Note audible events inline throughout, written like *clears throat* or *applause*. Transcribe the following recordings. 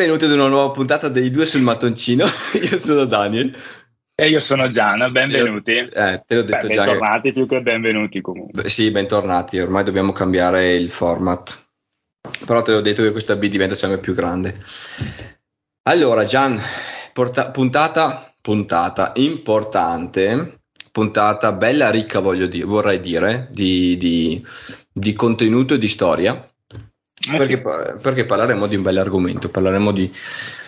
Benvenuti ad una nuova puntata dei due sul mattoncino. *laughs* Io sono Daniel. E io sono Gian, benvenuti. Io, eh, te l'ho detto Beh, già. Bentornati più che benvenuti comunque. Sì, bentornati. Ormai dobbiamo cambiare il format. Però te l'ho detto che questa B diventa sempre più grande. Allora, Gian, porta- puntata, puntata importante, puntata bella ricca, voglio dire, vorrei dire, di, di, di contenuto e di storia. Eh Perché, perché parleremo di un bel argomento, parleremo di un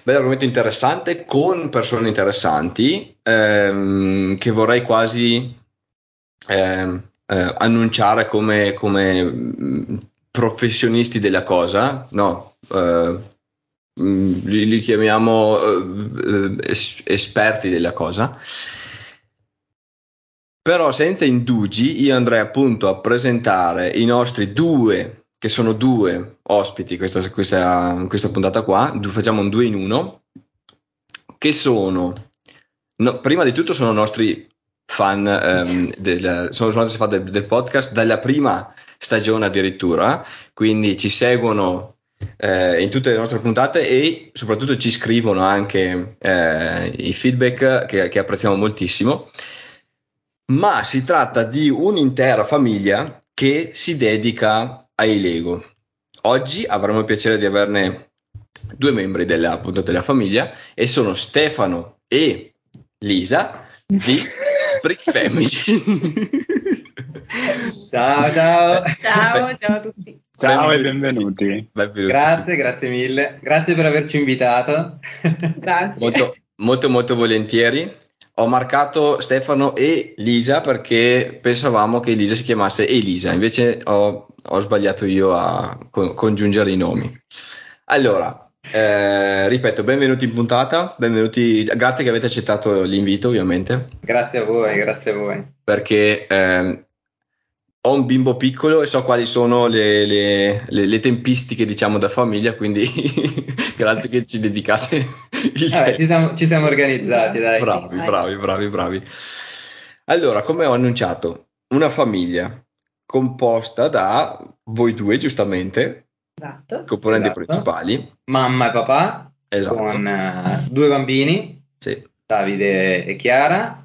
bel argomento interessante con persone interessanti ehm, che vorrei quasi ehm, eh, annunciare come, come mh, professionisti della cosa, no, eh, mh, li, li chiamiamo eh, es- esperti della cosa. Però senza indugi io andrei appunto a presentare i nostri due, che sono due ospiti questa, questa, questa puntata qua, facciamo un due in uno, che sono, no, prima di tutto sono nostri fan, ehm, del, sono nostri fan del, del podcast dalla prima stagione addirittura, quindi ci seguono eh, in tutte le nostre puntate e soprattutto ci scrivono anche eh, i feedback che, che apprezziamo moltissimo. Ma si tratta di un'intera famiglia che si dedica ai Lego. Oggi avremo il piacere di averne due membri della, appunto, della famiglia e sono Stefano e Lisa di Brick *laughs* Family. Ciao, ciao. Ciao, ciao a tutti. Ciao e Benvenuti. benvenuti. Benvenuti. Grazie, grazie mille. Grazie per averci invitato. Grazie. Molto, molto, molto volentieri. Ho marcato Stefano e Lisa perché pensavamo che Lisa si chiamasse Elisa, invece ho, ho sbagliato io a co- congiungere i nomi. Allora, eh, ripeto, benvenuti in puntata, benvenuti, grazie che avete accettato l'invito ovviamente, Grazie a voi, grazie a voi. perché ehm, ho un bimbo piccolo e so quali sono le, le- le- le tempistiche diciamo da famiglia, quindi *laughs* grazie che ci dedicate il Vabbè, tempo. ci siamo, ci siamo organizzati, dai. Bravi, bravi, bravi, bravi. Allora, come ho annunciato, una famiglia composta da voi due, giustamente, Esatto. componenti Esatto. principali. Mamma e papà Esatto. con eh, due bambini, Sì. Davide e Chiara.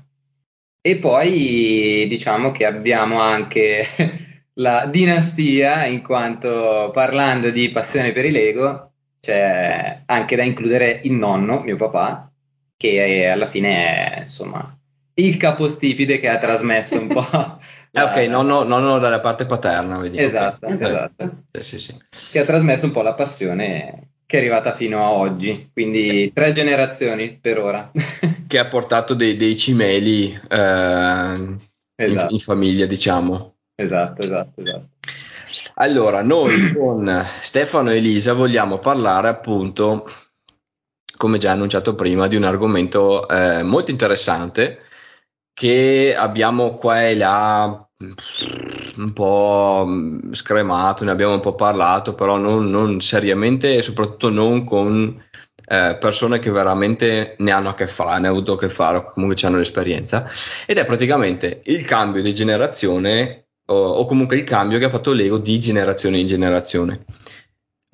E poi diciamo che abbiamo anche *laughs* la dinastia, in quanto parlando di passione per i Lego, c'è anche da includere il nonno, mio papà, che alla fine è insomma il capostipite che ha trasmesso un po'. Eh, *laughs* ok, la- nonno, nonno dalla parte paterna, vedi. Esatto, ok. esatto. Eh, sì, sì. Che ha trasmesso un po' la passione che è arrivata fino a oggi. Quindi tre generazioni per ora. Che ha portato dei, dei cimeli eh, in, Esatto. in famiglia, diciamo. Esatto, esatto, esatto. Allora, noi con Stefano e Elisa vogliamo parlare appunto, come già annunciato prima, di un argomento eh, molto interessante che abbiamo qua e là un po' mh, scremato, ne abbiamo un po' parlato, però non, non seriamente e soprattutto non con eh, persone che veramente ne hanno a che fare, ne hanno avuto a che fare, o comunque hanno l'esperienza, ed è praticamente il cambio di generazione o, o comunque il cambio che ha fatto Lego di generazione in generazione.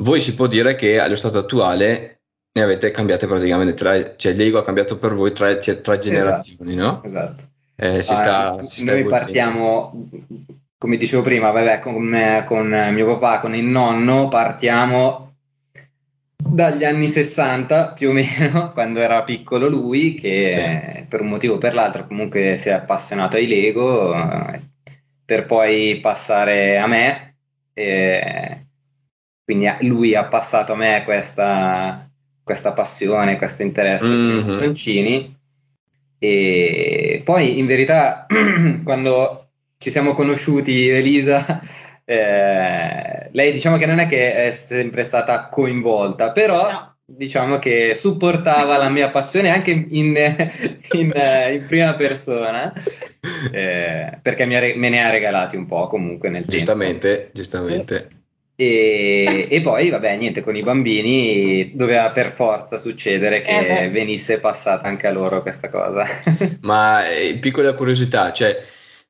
Voi si può dire che allo stato attuale ne avete cambiate praticamente tre, cioè Lego ha cambiato per voi tre, cioè, tre generazioni, no? Esatto. Eh, si Ah, sta, si sta noi evolvendo. partiamo, come dicevo prima, vabbè, con, con mio papà, con il nonno, partiamo dagli anni 60 più o meno, *laughs* quando era piccolo lui, che per un motivo o per l'altro comunque si è appassionato ai Lego, eh, per poi passare a me. e quindi lui ha passato a me questa, questa passione, questo interesse per i Mhm. mattoncini. E poi in verità, *clears throat* quando ci siamo conosciuti, Elisa, *laughs* eh, lei diciamo che non è che è sempre stata coinvolta, però No. diciamo che supportava la mia passione anche in, in, *laughs* eh, in prima persona, eh, perché mi ha me ne ha regalati un po' comunque nel tempo. Giustamente, giustamente. E, e poi, vabbè, niente, con i bambini doveva per forza succedere che Eh venisse passata anche a loro questa cosa. *laughs* Ma eh, piccola curiosità, cioè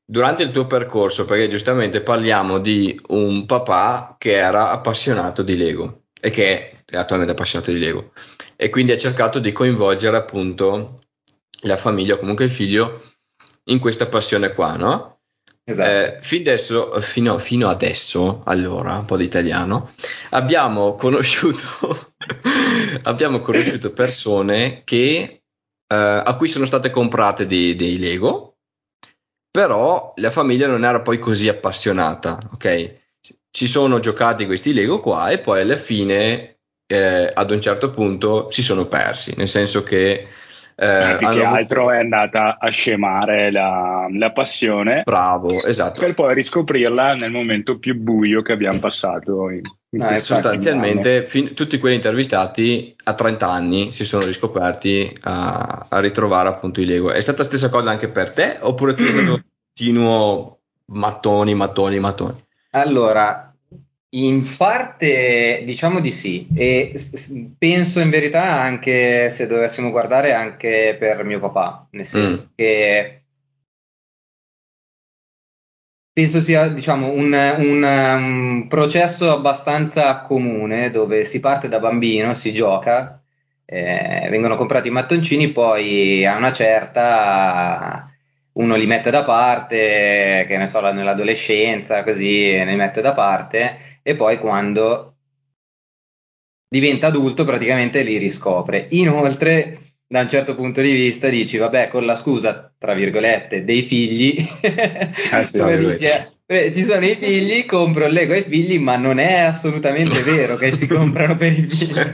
durante il tuo percorso, perché giustamente parliamo di un papà che era appassionato di Lego e che è attualmente appassionato di Lego e quindi ha cercato di coinvolgere appunto la famiglia o comunque il figlio in questa passione qua, no? Esatto. Eh, fin adesso, fino, fino adesso, allora, un po' di italiano, abbiamo *laughs* conosciuto, abbiamo conosciuto persone che, eh, a cui sono state comprate dei, dei Lego, però la famiglia non era poi così appassionata, ok? Ci sono giocati questi Lego qua e poi alla fine, eh, ad un certo punto, si sono persi, nel senso che Eh, più che altro è andata a scemare la, la passione Bravo, esatto. per poi riscoprirla nel momento più buio che abbiamo passato in No, Sostanzialmente, fin- tutti quelli intervistati a 30 anni si sono riscoperti a, a ritrovare appunto i Lego. È stata la stessa cosa anche per te? Oppure tu sei stato *clears throat* continuo mattoni, mattoni, mattoni? Allora, in parte diciamo di sì, e penso in verità anche se dovessimo guardare anche per mio papà, nel senso che penso sia diciamo un, un, um, processo abbastanza comune dove si parte da bambino, si gioca, eh, vengono comprati i mattoncini, poi a una certa uno li mette da parte, che ne so, nell'adolescenza, così li mette da parte, e poi quando diventa adulto praticamente li riscopre. Inoltre, da un certo punto di vista, dici, vabbè, con la scusa, tra virgolette, dei figli, *laughs* tra dice, "Eh, ci sono i figli, compro il Lego ai figli, ma non è assolutamente vero che si comprano per i figli.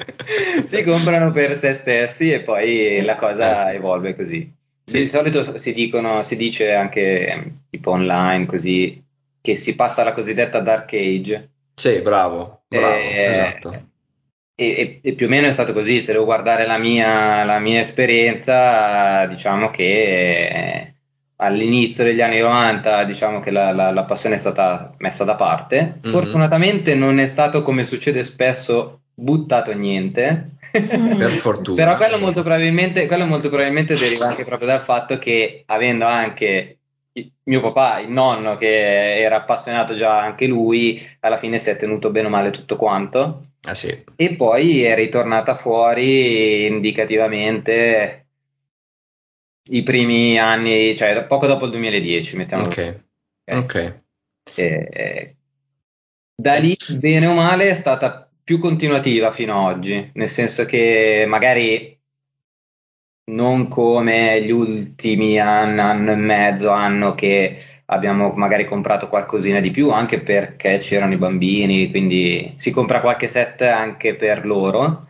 *laughs* si comprano per se stessi e poi la cosa Eh sì. evolve così. Sì. Di solito si dicono, si dice anche tipo online così che si passa alla cosiddetta dark age. Sì, bravo, bravo, Eh, esatto. E, e- e più o meno è stato così. Se devo guardare la mia, la mia esperienza, diciamo che eh, all'inizio degli anni 90, diciamo che la, la- la passione è stata messa da parte. Mhm. Fortunatamente non è stato, come succede spesso, buttato niente. Per fortuna. Però quello molto probabilmente, quello molto probabilmente deriva anche proprio dal fatto che avendo anche il mio papà, il nonno, che era appassionato già anche lui, alla fine si è tenuto bene o male tutto quanto. Ah sì, E poi è ritornata fuori indicativamente i primi anni, cioè poco dopo il 2010, mettiamo ok, ok. ok. E- e da lì, bene o male, è stata più continuativa fino ad oggi, nel senso che magari non come gli ultimi anni, anno e mezzo, anno che abbiamo magari comprato qualcosina di più, anche perché c'erano i bambini, quindi si compra qualche set anche per loro.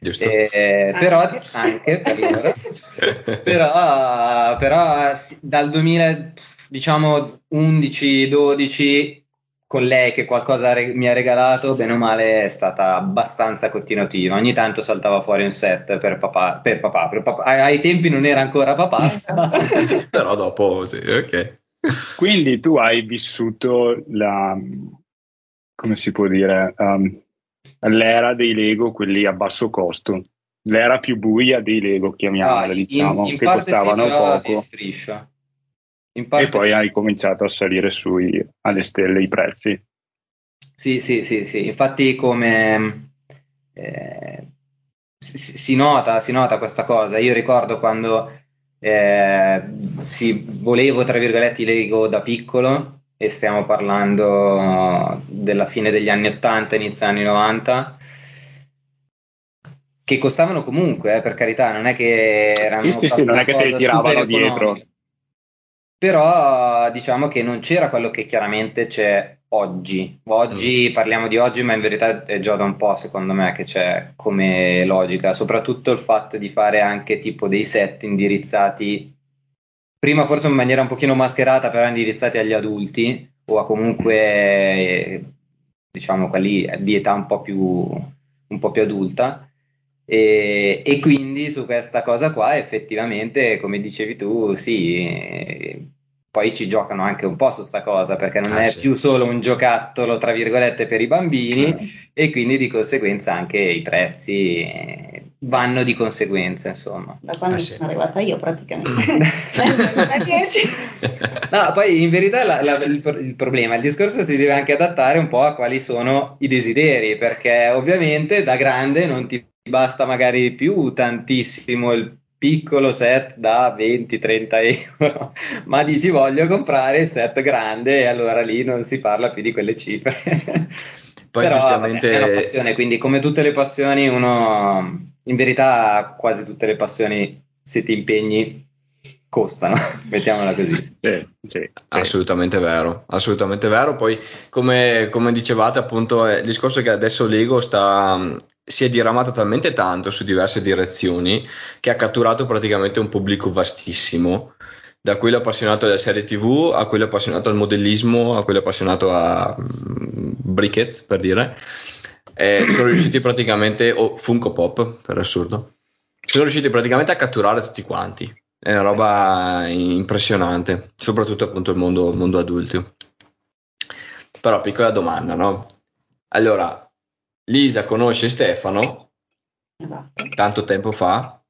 Giusto. Eh, però Anche. anche per loro. *laughs* però, però dal 2000, diciamo 11-12 con lei che qualcosa re- mi ha regalato, bene o male è stata abbastanza continuativa. Ogni tanto saltava fuori un set per papà, per papà, per papà. Ai, ai tempi non era ancora papà. *laughs* Però dopo sì, ok. Quindi tu hai vissuto la, come si può dire, um, l'era dei Lego, quelli a basso costo, l'era più buia dei Lego, chiamiamola, in, diciamo, in che parte sì, costavano poco. striscia. In E parte poi sì. hai cominciato a salire sui, alle stelle i prezzi. Sì, sì, sì, sì. Infatti come eh, si- si nota, si nota questa cosa. Io ricordo quando eh, si volevo, tra virgolette, Lego da piccolo, e stiamo parlando della fine degli anni 80, inizio anni 90, che costavano comunque, eh, per carità, non è che erano Sì, sì, sì, non è che te li tiravano dietro. Però diciamo che non c'era quello che chiaramente c'è oggi. Oggi parliamo di oggi, ma in verità è già da un po', secondo me, che c'è come logica, soprattutto il fatto di fare anche tipo dei set indirizzati, prima forse in maniera un pochino mascherata, però indirizzati agli adulti o a comunque, diciamo, quelli di età un po' più, un po' più adulta. E, e quindi su questa cosa qua effettivamente, come dicevi tu, sì, poi ci giocano anche un po' su sta cosa, perché non Ah, è sì. più solo un giocattolo, tra virgolette, per i bambini, e quindi di conseguenza anche i prezzi eh, vanno di conseguenza, insomma. Da quando Ah, sì. sono arrivata io praticamente. Nel *laughs* 2010. *laughs* No, poi in verità la- la- il, il problema, il discorso si deve anche adattare un po' a quali sono i desideri, perché ovviamente da grande non ti basta magari più tantissimo il piccolo set da 20-30 euro, *laughs* ma dici voglio comprare il set grande e allora lì non si parla più di quelle cifre. *laughs* Poi Però giustamente- vabbè, è una passione, quindi come tutte le passioni uno in verità quasi tutte le passioni se ti impegni costano, *laughs* mettiamola così. Sì, sì. Assolutamente vero, assolutamente vero. Poi, come, come dicevate, appunto, eh, il discorso è che adesso Lego sta, si è diramato talmente tanto su diverse direzioni che ha catturato praticamente un pubblico vastissimo, da quello appassionato alle serie TV a quello appassionato al modellismo, a quello appassionato a mh, briquettes, per dire. E sono riusciti *coughs* praticamente, o Funko Pop, per assurdo, sono riusciti praticamente a catturare tutti quanti. È una roba impressionante, soprattutto appunto il mondo, mondo adulto. Però piccola domanda, no? Allora, Lisa conosce Stefano Esatto. tanto tempo fa,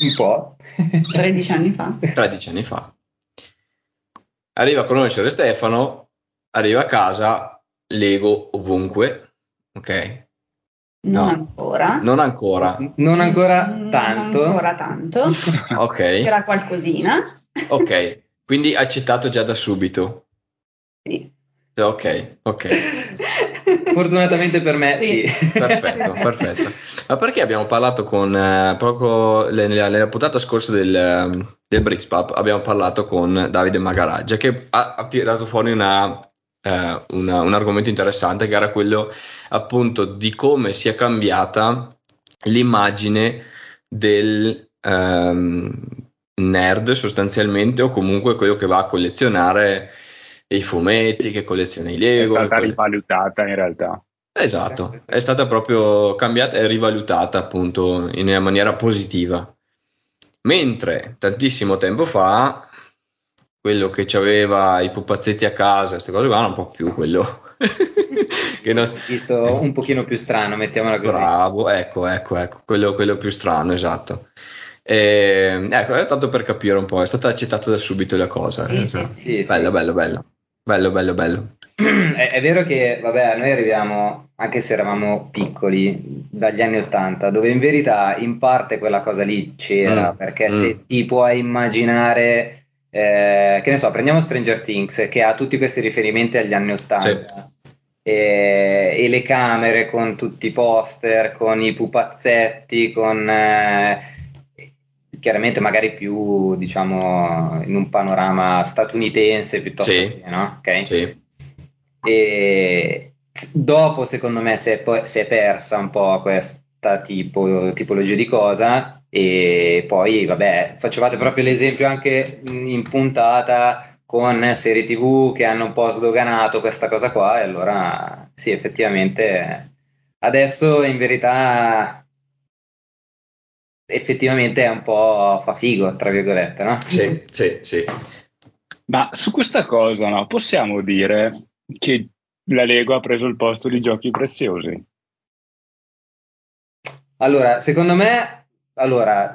Un po'. 13 anni fa. 13 anni fa. Arriva a conoscere Stefano, arriva a casa, Lego ovunque, ok? Non No. ancora. Non ancora, Non ancora Non tanto. ancora tanto. *laughs* ok? C'era qualcosina. Ok, quindi accettato già da subito. Sì. Ok, ok. *laughs* Fortunatamente per me sì. *laughs* Perfetto, perfetto. Ma perché abbiamo parlato con eh, poco nella, nella puntata scorsa del, ehm, del Bricks Pub, abbiamo parlato con Davide Magaraggia che ha, ha tirato fuori una, eh, una- un argomento interessante che era quello appunto di come sia cambiata l'immagine del ehm, nerd sostanzialmente o comunque quello che va a collezionare i fumetti, che colleziona i È Lego. stata che colle- rivalutata in realtà. Esatto, è stata proprio cambiata e rivalutata appunto in una maniera positiva. Mentre tantissimo tempo fa, quello che aveva i pupazzetti a casa, queste cose qua, non può più quello *laughs* che non... Visto un pochino più strano, mettiamola così. Bravo, ecco, ecco, ecco, quello, quello più strano, esatto. E, ecco, è tanto per capire un po', è stata accettata da subito la cosa. Sì, eh, sì, esatto. Sì, sì. Bello, bello, bello, bello, bello, bello. *clears throat* È, è vero che, vabbè, noi arriviamo, anche se eravamo piccoli, dagli anni Ottanta, dove in verità in parte quella cosa lì c'era, Mm, perché mm. se ti puoi immaginare, eh, che ne so, prendiamo Stranger Things, che ha tutti questi riferimenti agli anni Ottanta, e, e le camere con tutti i poster, con i pupazzetti, con... eh, Chiaramente magari più, diciamo, in un panorama statunitense piuttosto Sì. che, no? Ok? Sì, E dopo, secondo me, si è, poi- si è persa un po' questa tipo- tipologia di cosa. E poi, vabbè, facevate proprio l'esempio anche in puntata con serie TV che hanno un po' sdoganato questa cosa qua. E allora, sì, effettivamente, adesso in verità, effettivamente è un po' fa figo, tra virgolette, no? sì, sì, sì. Ma su questa cosa, no, possiamo dire che la Lego ha preso il posto di giochi preziosi? Allora, secondo me, allora,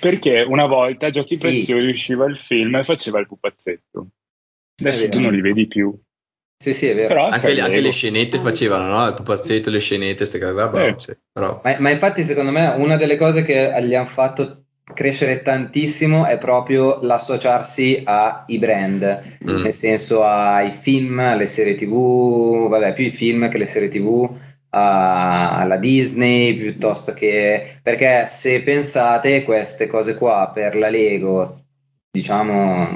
Perché una volta Giochi Sì. Preziosi usciva il film e faceva il pupazzetto. Adesso tu non li vedi più. Sì, sì, è vero. Però Anche, c'è le, anche le scenette facevano, no? Il pupazzetto, le scenette, queste cose qua, bravo, Eh. sì, bravo. Ma, ma infatti, secondo me, una delle cose che gli hanno fatto crescere tantissimo è proprio l'associarsi ai brand, Mm. nel senso ai film, alle serie TV, vabbè, più i film che le serie TV, a- alla Disney, piuttosto che... Perché se pensate, queste cose qua per la Lego, diciamo,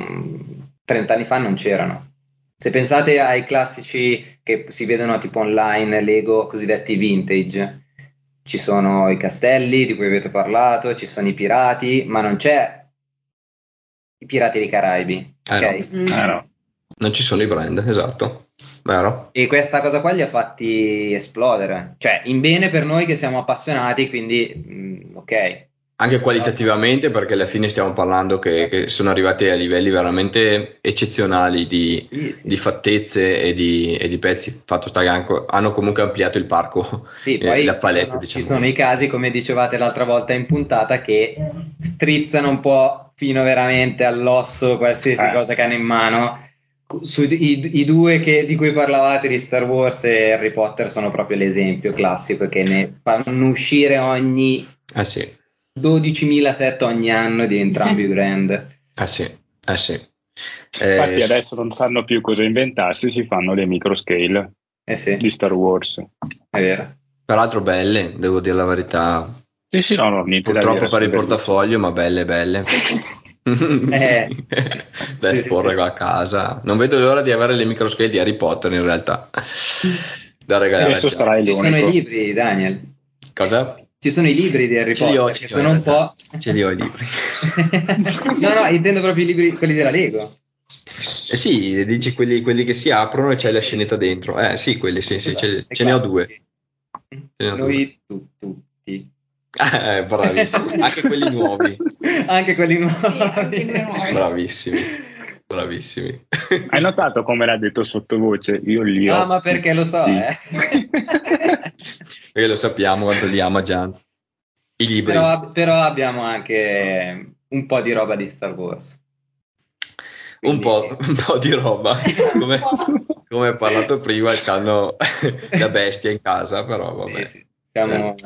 30 anni fa non c'erano. Se pensate ai classici che si vedono tipo online, Lego cosiddetti vintage, ci sono i castelli di cui avete parlato, ci sono i pirati, ma non c'è i pirati dei Caraibi, Eh ok? Mm. Ah, no. Non ci sono i brand, esatto, vero? E questa cosa qua li ha fatti esplodere, cioè in bene per noi che siamo appassionati, quindi mm, ok, Anche qualitativamente, perché alla fine stiamo parlando che, che sono arrivati a livelli veramente eccezionali di, Sì, sì. di fattezze e di, e di pezzi. Fatto sta che hanno comunque ampliato il parco, Sì, eh, la ci palette, sono, diciamo. ci sono i casi, come dicevate l'altra volta in puntata, che strizzano un po' fino veramente all'osso qualsiasi Eh. cosa che hanno in mano. Su- i, i due che- di cui parlavate di Star Wars e Harry Potter sono proprio l'esempio classico che ne fanno uscire ogni Eh sì, 12.000 set ogni anno di entrambi i *laughs* brand. eh sì, eh sì. Eh, Infatti adesso non sanno più cosa inventarsi, si fanno le microscale Eh sì, di Star Wars. è vero. peraltro belle, devo dire la verità. Sì, sì, no, no, niente Purtroppo dire, per il portafoglio, ma belle, belle. *laughs* Eh. *laughs* da esporre sì, sì. a casa. Non vedo l'ora di avere le microscale di Harry Potter in realtà. Da regalare. Adesso sarai Ci sono l'unico. i libri, Daniel. Cosa? Ci sono i libri di Harry Ce li ho, Potter ce che li ho sono un po'. realtà. Ce li ho i libri. *laughs* no, no, intendo proprio i libri, quelli della Lego. Eh sì, dici quelli, quelli che si aprono e c'è la scenetta dentro. Eh sì, quelli sì, sì, ce, Esatto. Ce ne ho due. ne ho Noi tu- tutti. Eh, bravissimi. Anche quelli nuovi. *laughs* Anche quelli nuovi. Sì, anche nuovi. Bravissimi. Bravissimi. Hai notato come l'ha detto sottovoce? Io li ho. Ah, ma perché lo so, Sì. eh. *laughs* Perché lo sappiamo quanto li ama Gian. I libri. però, però abbiamo anche un po' di roba di Star Wars. un, po', un po' di roba. *laughs* Come, come ho parlato prima, hanno *laughs* la bestia in casa, però vabbè. Sì, sì. Siamo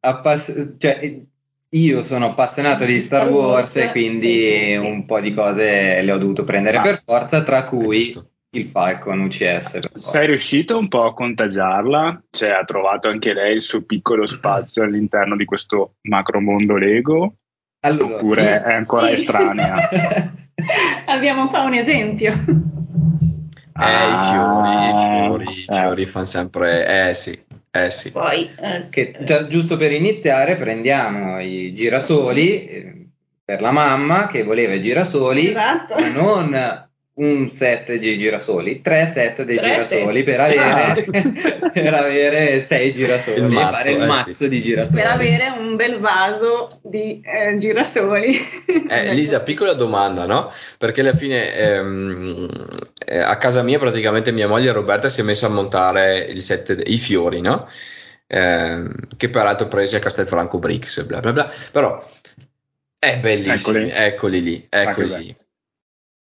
appass- cioè, io sono appassionato di Star Wars e quindi sì, sì. un po' di cose le ho dovuto prendere Ah. per forza, tra cui. Il Falcon UCS. Sei riuscito un po' a contagiarla? Cioè, ha trovato anche lei il suo piccolo spazio all'interno di questo macro mondo Lego? Allora, Oppure sì. è ancora Sì. estranea? *laughs* Abbiamo qua un esempio. Eh, i fiori, i Ah, fiori, i eh. fiori fanno sempre... Eh sì, eh sì. Poi, eh, Che, già- giusto per iniziare, prendiamo i girasoli eh, per la mamma che voleva i girasoli, Esatto. ma non un set di girasoli, tre set dei Tre girasoli set. per avere, *laughs* per avere sei girasoli, Il mazzo, fare il eh, mazzo sì. di girasoli. per avere un bel vaso di eh, girasoli. *laughs* Eh, Lisa, piccola domanda, no? Perché alla fine ehm, eh, a casa mia praticamente mia moglie Roberta si è messa a montare il set, de- i fiori, no? Ehm, che peraltro presi a Castelfranco Bricks, bla bla bla. Però è bellissimo, Eccoli. eccoli lì, eccoli lì.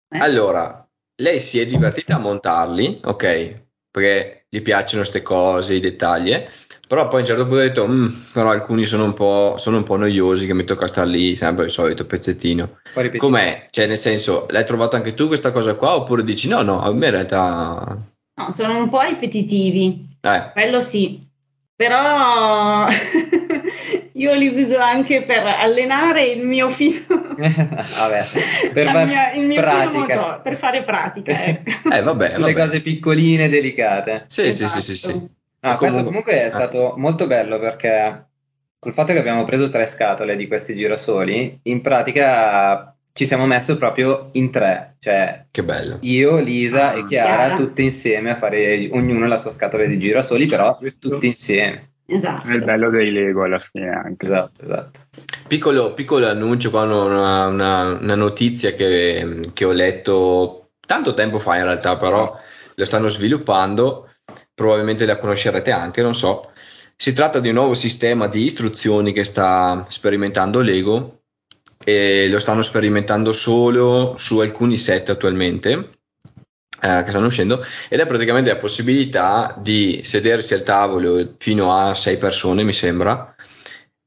Eh? Allora, lei si è divertita a montarli, ok? Perché gli piacciono queste cose, i dettagli, eh? Però poi a un certo punto ho detto, "Mm, però alcuni sono un po', sono un po' noiosi che mi tocca star lì, sempre il solito pezzettino. Com'è? Cioè, nel senso, l'hai trovato anche tu questa cosa qua? Oppure dici no, no, a me in realtà... No, sono un po' ripetitivi, Eh, quello sì, però *laughs* io li uso anche per allenare il mio filo, *laughs* Vabbè, per far mia- il mio motore, per fare pratica. *laughs* Ecco. eh, vabbè, Sulle vabbè. cose piccoline e delicate. Sì, sì, sì, sì, sì. Esatto. No, questo comunque- è eh. stato molto bello perché col fatto che abbiamo preso tre scatole di questi girasoli, in pratica ci siamo messi proprio in tre, cioè Che bello. io, Lisa Ah, e Chiara, Chiara. tutte insieme a fare ognuno la sua scatola di girasoli, però tutti insieme. Esatto. È il bello dei Lego alla fine anche. Esatto, esatto. Piccolo, piccolo annuncio, qua una, una- una notizia che, che ho letto tanto tempo fa in realtà, però lo stanno sviluppando, probabilmente la conoscerete anche, non so. Si tratta di un nuovo sistema di istruzioni che sta sperimentando Lego e lo stanno sperimentando solo su alcuni set attualmente eh, che stanno uscendo ed è praticamente la possibilità di sedersi al tavolo fino a sei persone, mi sembra,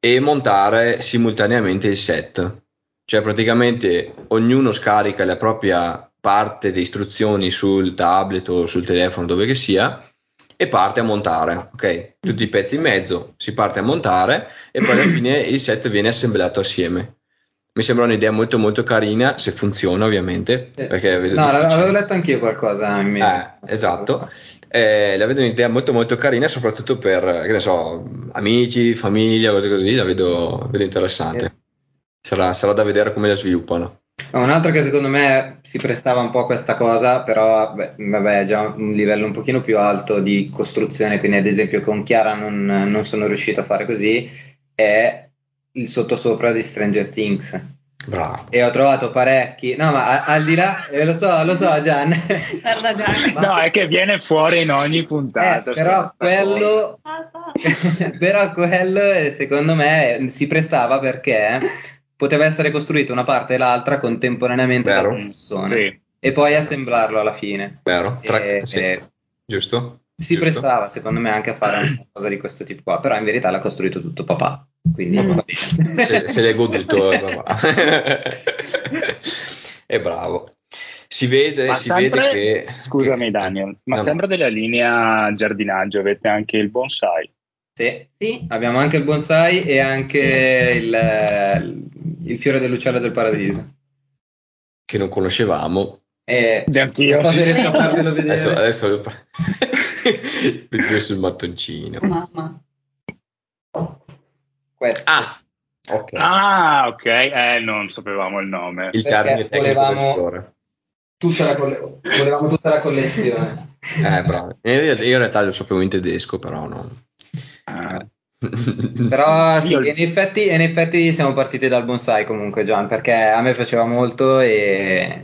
e montare simultaneamente il set. Cioè praticamente ognuno scarica la propria parte di istruzioni sul tablet o sul telefono, dove che sia, e parte a montare, ok? Tutti i pezzi in mezzo, si parte a montare e poi alla fine il set viene assemblato assieme. Mi sembra un'idea molto molto carina, se funziona ovviamente, perché vedo no, difficile. avevo letto anch'io qualcosa in merito. Eh, esatto. Eh, la vedo un'idea molto molto carina, soprattutto per, che ne so, amici, famiglia, cose così, la vedo, vedo interessante. Sarà, sarà da vedere come la sviluppano. No, Un altro che secondo me si prestava un po' a questa cosa, però beh, vabbè, è già un livello un pochino più alto di costruzione, quindi ad esempio con Chiara non, non sono riuscito a fare così, è il sottosopra di Stranger Things. Bravo. E ho trovato parecchi. No, ma a- al di là, eh, lo so, lo so, Gian. Guarda Gian. *laughs* Ma- No, è che viene fuori in ogni puntata. Eh, però quello, *laughs* però quello eh, secondo me si prestava perché poteva essere costruita una parte e l'altra contemporaneamente da Vero. una persona Sì. e poi assemblarlo alla fine. Vero? Tra- E- sì. e Giusto? Si Giusto. prestava secondo me anche a fare una *clears throat* cosa di questo tipo qua, però in verità l'ha costruito tutto papà, quindi Mm. se, se l'è goduto eh, *laughs* papà. *laughs* è bravo si vede, Ma si sempre- vede che Scusami che- Daniel, ma No, sempre della linea giardinaggio avete anche il bonsai. Sì, Sì. abbiamo anche il bonsai e anche il, il fiore dell'uccello del paradiso. che non conoscevamo E Anch'io. non so se riesco a farvelo vedere. adesso, adesso *laughs* *laughs* più sul mattoncino Mamma. Questo. ah ok Ah, ok, eh, non sapevamo il nome. il perché termine tecnico volevamo- Tutta la volevamo tutta la collezione. eh bravo io, io in realtà lo sapevo in tedesco però no Ah. Però *laughs* sì, Io- in effetti, in effetti siamo partiti dal bonsai comunque, Gian, perché a me piaceva molto e...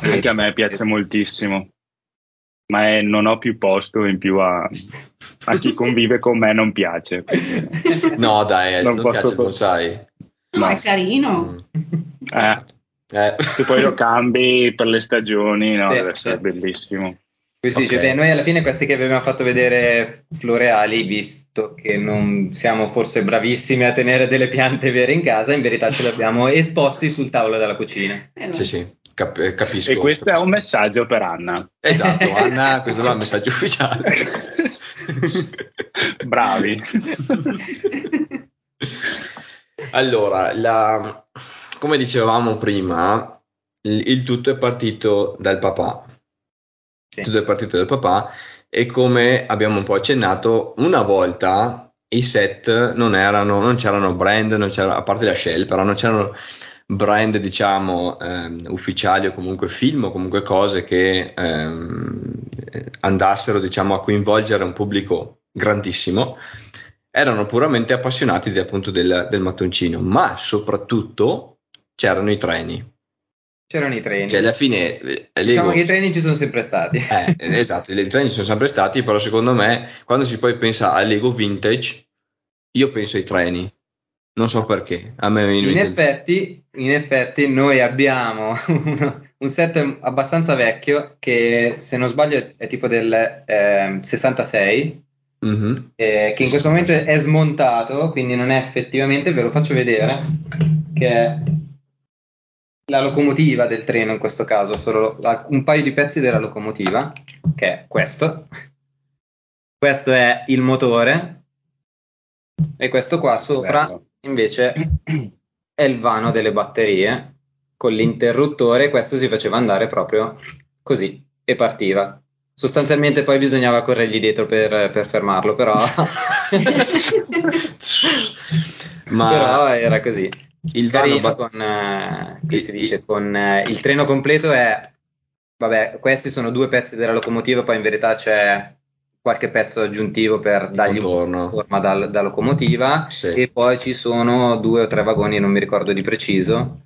Anche a me piace moltissimo, ma è- non ho più posto in più a, a chi *laughs* convive con me non piace. quindi- no dai Non non, posso piace il po- bonsai No, No. è carino. Mm. Eh, Eh. se poi lo cambi per le stagioni, no, Sì, deve essere sì. bellissimo. Poi si dice, beh, noi alla fine questi che avevamo fatto vedere floreali, visto che non siamo forse bravissimi a tenere delle piante vere in casa, in verità ce li abbiamo esposti sul tavolo della cucina. Eh, sì sì cap- eh, capisco E questo è un capisco. messaggio per Anna. esatto *laughs* Anna questo è il messaggio ufficiale *laughs* Bravi. Allora, la- come dicevamo prima, il, il tutto è partito dal papà. Sì. Tutto è partito dal papà e come abbiamo un po' accennato, una volta i set non erano, non c'erano brand, non c'era, a parte la Shell, però non c'erano brand, diciamo, ehm, ufficiali o comunque film o comunque cose che ehm, andassero, diciamo, a coinvolgere un pubblico grandissimo erano puramente appassionati di, appunto del, del mattoncino, ma soprattutto c'erano i treni. C'erano i treni. Cioè, alla fine, eh, Diciamo che i treni ci sono sempre stati. eh, *laughs* esatto, i treni ci sono sempre stati, però secondo me, quando si poi pensa a Lego Vintage, io penso ai treni. Non so perché, a me In mente- effetti, in effetti noi abbiamo *laughs* uno- un set abbastanza vecchio che se non sbaglio è tipo del ehm, 66 Mhm. eh, che in questo momento è smontato quindi non è effettivamente ve lo faccio vedere che è la locomotiva del treno in questo caso solo un paio di pezzi della locomotiva che è questo questo è il motore e questo qua sopra Bello. Invece è il vano delle batterie. Con l'interruttore questo si faceva andare proprio così e partiva. Sostanzialmente poi bisognava corrergli dietro per, per fermarlo però, *laughs* Ma però era così. Il vano carino. ba- con eh, che si dice con eh, il treno completo è vabbè questi sono due pezzi della locomotiva poi in verità c'è qualche pezzo aggiuntivo per dargli contorno. forma da, da locomotiva Sì. e poi ci sono due o tre vagoni, non mi ricordo di preciso,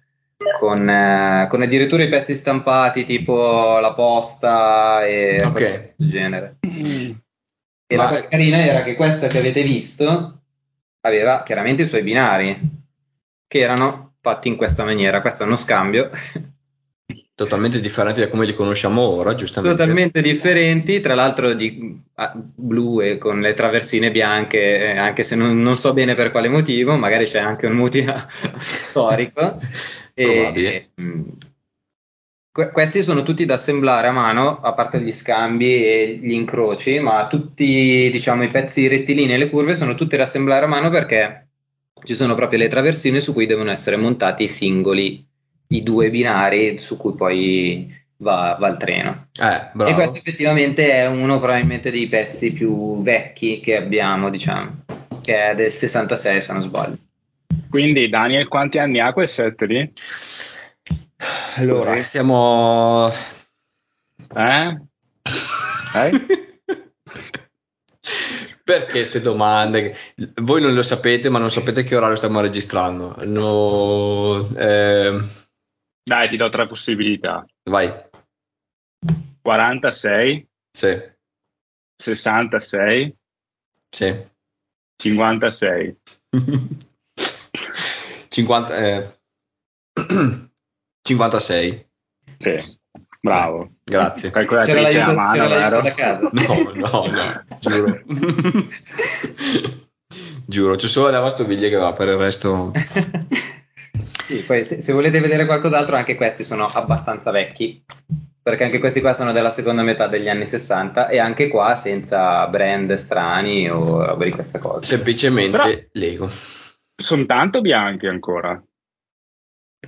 con, eh, con addirittura i pezzi stampati tipo la posta e Ok. cose del genere. E Ma- la cosa carina era che questa che avete visto aveva chiaramente i suoi binari, che erano fatti in questa maniera. Questo è uno scambio Totalmente differenti da come li conosciamo ora, giustamente. totalmente differenti, tra l'altro di ah, blu e con le traversine bianche, eh, anche se non, non so bene per quale motivo, magari c'è anche un motivo *laughs* storico. E, mh, que- questi sono tutti da assemblare a mano, a parte gli scambi e gli incroci, ma tutti diciamo i pezzi rettilini e le curve sono tutti da assemblare a mano perché ci sono proprio le traversine su cui devono essere montati i singoli, i due binari su cui poi va, va il treno. Eh, bravo. E questo effettivamente è uno probabilmente dei pezzi più vecchi che abbiamo, diciamo, che è del 66 se non sbaglio. Quindi Daniel, quanti anni ha quel set lì? Allora, Così. stiamo... Eh? Eh? *laughs* Perché queste domande? Voi non lo sapete, ma non sapete che orario stiamo registrando. No, eh, Dai, ti do tre possibilità. vai. 46, Sì, 66, sì. 56. 50, *laughs* eh, *clears throat* 56. Sì, bravo. Grazie. Calcolatrice a l'aiuto, mano, c'era l'aiuto vero? da casa. No, no, no, giuro. *laughs* giuro, c'è solo la lavastoviglie che va, per il resto... *laughs* Sì, poi se, se volete vedere qualcos'altro, anche questi sono abbastanza vecchi, perché anche questi qua sono della seconda metà degli anni 60 e anche qua senza brand strani o roba di questa cosa. Semplicemente Però- Lego. Sono tanto bianchi ancora.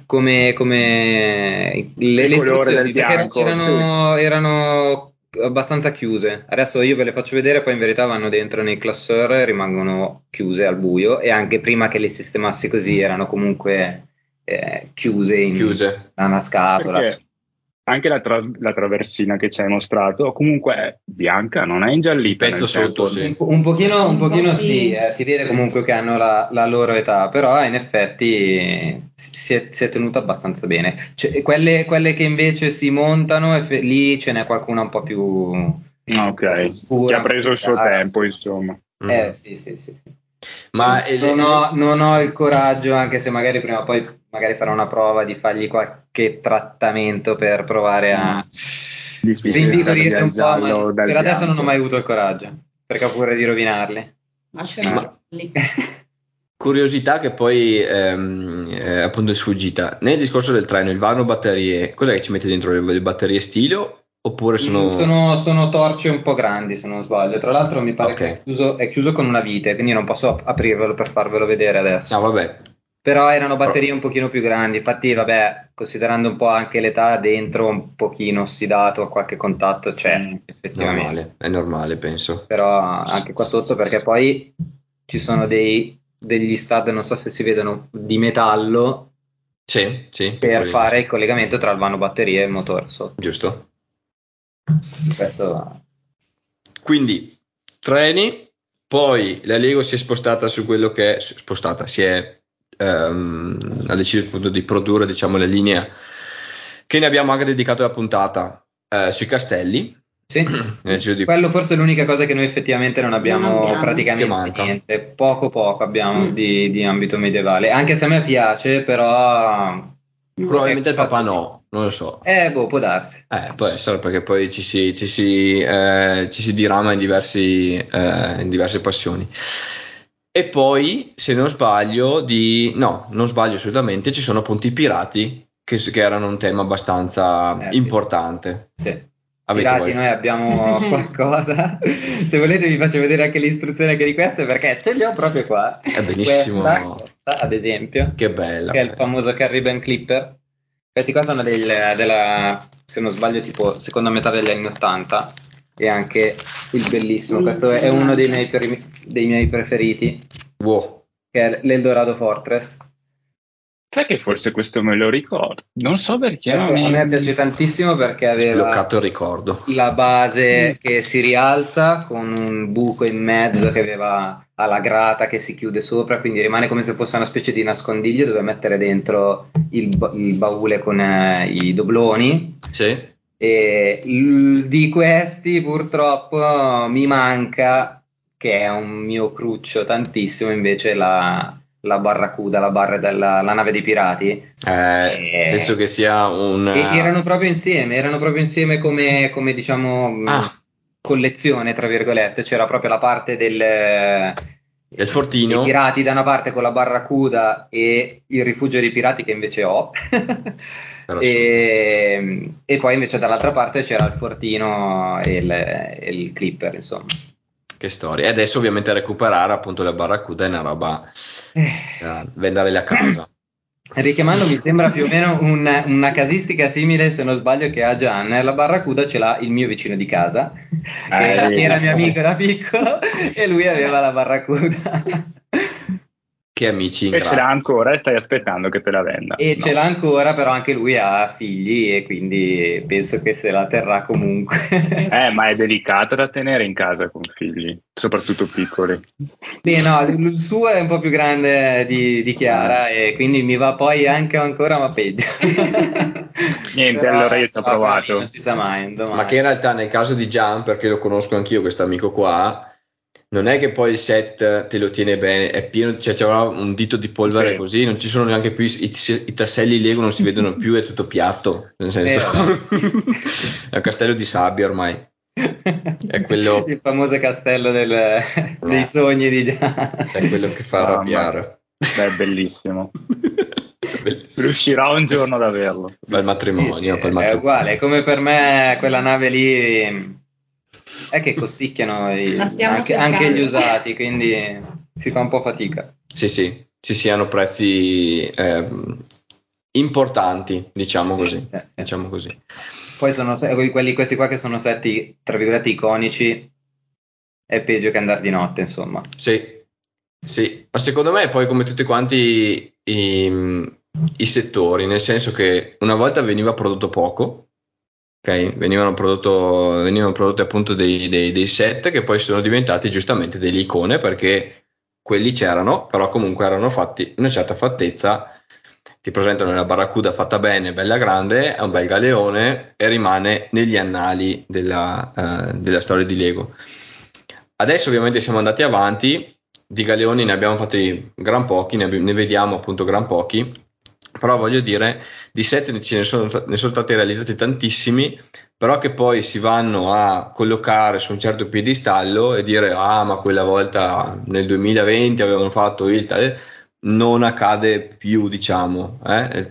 Come, come le, Il le colore del perché bianco, erano, erano abbastanza chiuse. Adesso io ve le faccio vedere, poi in verità vanno dentro nei classeur e rimangono chiuse al buio e anche prima che le sistemassi così erano comunque eh, chiuse in Chiuse. una scatola. Perché anche la, tra- la traversina che ci hai mostrato comunque è bianca, non è ingiallita. Il pezzo sotto, sì. Un, po- un pochino, un Un po' pochino sì. sì, eh, si vede comunque che hanno la, la loro età, però in effetti si è, si è tenuta abbastanza bene. Cioè, quelle, quelle che invece si montano, effe- lì ce n'è qualcuna un po' più... Ah, Ok, scura, che ha preso il suo chiara. tempo, insomma. Eh Mhm. sì, sì, sì. sì. Ma il- non, ho, non ho il coraggio, anche se magari prima o poi magari farò una prova di fargli qualche trattamento per provare a Di rinvigorire un po', ma per adesso non ho mai avuto il coraggio, perché ho paura di rovinarli. Lì. *laughs* Curiosità che poi ehm, eh, appunto è sfuggita. Nel discorso del treno, il vano batterie, cos'è che ci mette dentro le, le batterie stilo? Oppure sono... Sono, sono torce un po' grandi se non sbaglio. Tra l'altro mi pare Ok. che è chiuso, è chiuso con una vite, quindi non posso ap- aprirvelo per farvelo vedere adesso. No, vabbè. Però erano batterie un pochino più grandi. Infatti, vabbè, considerando un po' anche l'età, dentro un pochino ossidato a qualche contatto c'è Mm, effettivamente. Normale, è normale, penso. Però anche qua sotto, perché poi ci sono dei, degli stud, non so se si vedono, di metallo Sì, sì. per fare il collegamento tra il vano batterie e il motore sotto. Giusto. Questo Quindi, treni, poi la Lego si è spostata su quello che è spostata, si è ehm, ha deciso appunto di produrre diciamo la linea che ne abbiamo anche dedicato la puntata eh, sui castelli. sì. *clears throat* Di- Quello forse è l'unica cosa che noi effettivamente non abbiamo, Non abbiamo. Che praticamente manca. niente, poco poco abbiamo Mm. di, di ambito medievale, anche se a me piace, però... Probabilmente il è stato papà così. no, non lo so. Eh, boh, può darsi. Eh, può essere perché poi ci si, ci si, eh, ci si dirama in, diversi, eh, in diverse passioni. E poi, se non sbaglio, di... no, non sbaglio assolutamente, ci sono appunto i pirati che, che erano un tema abbastanza Eh, sì. importante. Sì. Avete Pirati, voi? noi abbiamo *laughs* qualcosa. Se volete vi faccio vedere anche l'istruzione anche di queste perché ce li ho proprio qua. È benissimo. Questa, questa, ad esempio, Che bella. che è il famoso Caribbean Clipper. Questi qua sono del- della, se non sbaglio, tipo seconda metà degli anni 80 e anche il bellissimo. Questo è uno dei miei, primi- dei miei preferiti, Wow. che è l'Eldorado Fortress. Sai che forse questo me lo ricordo? Non so perché. Questo non a mi- me piace tantissimo perché aveva Sbloccato ricordo. la base che si rialza con un buco in mezzo che aveva ha la grata che si chiude sopra, quindi rimane come se fosse una specie di nascondiglio dove mettere dentro il, ba- il baule con eh, i dobloni. Sì. E di questi purtroppo mi manca, che è un mio cruccio tantissimo, invece la, la Barracuda, la, barra della, la nave dei pirati. Eh, Eh. penso che sia un... E erano proprio insieme, erano proprio insieme come, come diciamo Ah. collezione, tra virgolette. C'era proprio la parte del, Del fortino. dei pirati da una parte con la barracuda e il rifugio dei pirati che invece ho. *laughs* E, e poi invece dall'altra parte c'era il fortino e il, e il clipper, insomma. Che storia. E adesso ovviamente recuperare appunto la barracuda è una roba da vendere a casa. Richiamando mi sembra più o meno un- una casistica simile, se non sbaglio, che ha Gian. La barracuda ce l'ha il mio vicino di casa, che Eh, era, era mio amico da piccolo, e lui aveva la barracuda. Che amici E ce l'ha ancora e stai aspettando che te la venda. E No. ce l'ha ancora, però anche lui ha figli e quindi penso che se la terrà comunque. *laughs* Eh, ma è delicata da tenere in casa con figli, soprattutto piccoli. Sì, no, il suo è un po' più grande di, di Chiara e quindi mi va poi anche ancora, ma peggio. *laughs* Niente, Però, allora io ci ho provato. lì Non si sa mai, domani. Ma che in realtà nel caso di Gian, perché lo conosco anch'io questo amico qua, non è che poi il set te lo tiene bene, è pieno, cioè c'è un dito di polvere Sì. così, non ci sono neanche più i, i- tasselli Lego, non si vedono più, è tutto piatto, nel senso *laughs* è un castello di sabbia ormai. È quello- Il famoso castello del- dei sogni di Gian. È quello che fa *laughs* arrabbiare. Beh, è bellissimo. *laughs* Bellissimo. Riuscirò un giorno ad averlo. Bel matrimonio, Sì, sì, bel è matrimonio. uguale, è come per me quella nave lì è che costicchiano i- anche, anche gli usati, quindi si fa un po' fatica. Sì, sì, ci siano prezzi ehm, importanti, diciamo così. Sì, sì. Diciamo così. Poi sono quelli, questi qua che sono setti, tra virgolette, iconici, è peggio che andare di notte, insomma. Sì, sì, ma secondo me poi come tutti quanti i, i settori, nel senso che una volta veniva prodotto poco, ok? Venivano, prodotto, venivano prodotti appunto dei, dei- dei set che poi sono diventati giustamente delle icone perché quelli c'erano, però comunque erano fatti una certa fattezza. Ti presentano la barracuda fatta bene, bella grande, è un bel galeone e rimane negli annali della, eh, della storia di Lego. Adesso ovviamente siamo andati avanti, di galeoni ne abbiamo fatti gran pochi, ne, ne vediamo appunto gran pochi, però voglio dire, di set ce ne sono, ne sono stati realizzati tantissimi, però che poi si vanno a collocare su un certo piedistallo e dire ah ma quella volta nel 2020 avevano fatto il tal, non accade più diciamo. eh.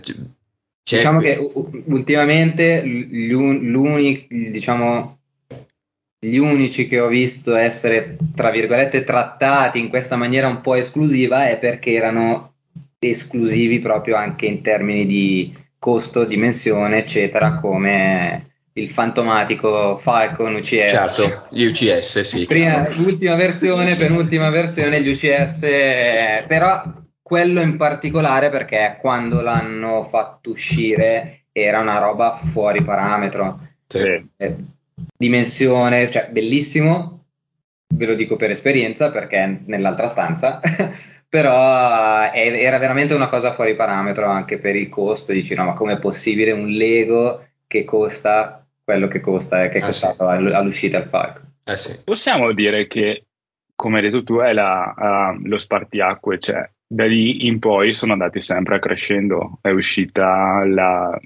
Diciamo que- che ultimamente gli, un- diciamo, gli unici che ho visto essere, tra virgolette, trattati in questa maniera un po' esclusiva è perché erano esclusivi proprio anche in termini di costo, dimensione, eccetera, come il fantomatico Falcon UCS. certo, gli UCS sì. Prima, l'ultima versione, penultima versione, gli UCS, eh, però quello in particolare perché quando l'hanno fatto uscire era una roba fuori parametro. Sì. Eh, dimensione, cioè bellissimo, ve lo dico per esperienza perché è nell'altra stanza, *laughs* però è- era veramente una cosa fuori parametro anche per il costo. Dici, no, ma com'è possibile un Lego che costa quello che costa e che è Ah, costato all- all'uscita il Falcon? Eh sì. Possiamo dire che, come hai detto tu, è la, ah, lo spartiacque, cioè da lì in poi sono andati sempre crescendo. È uscita la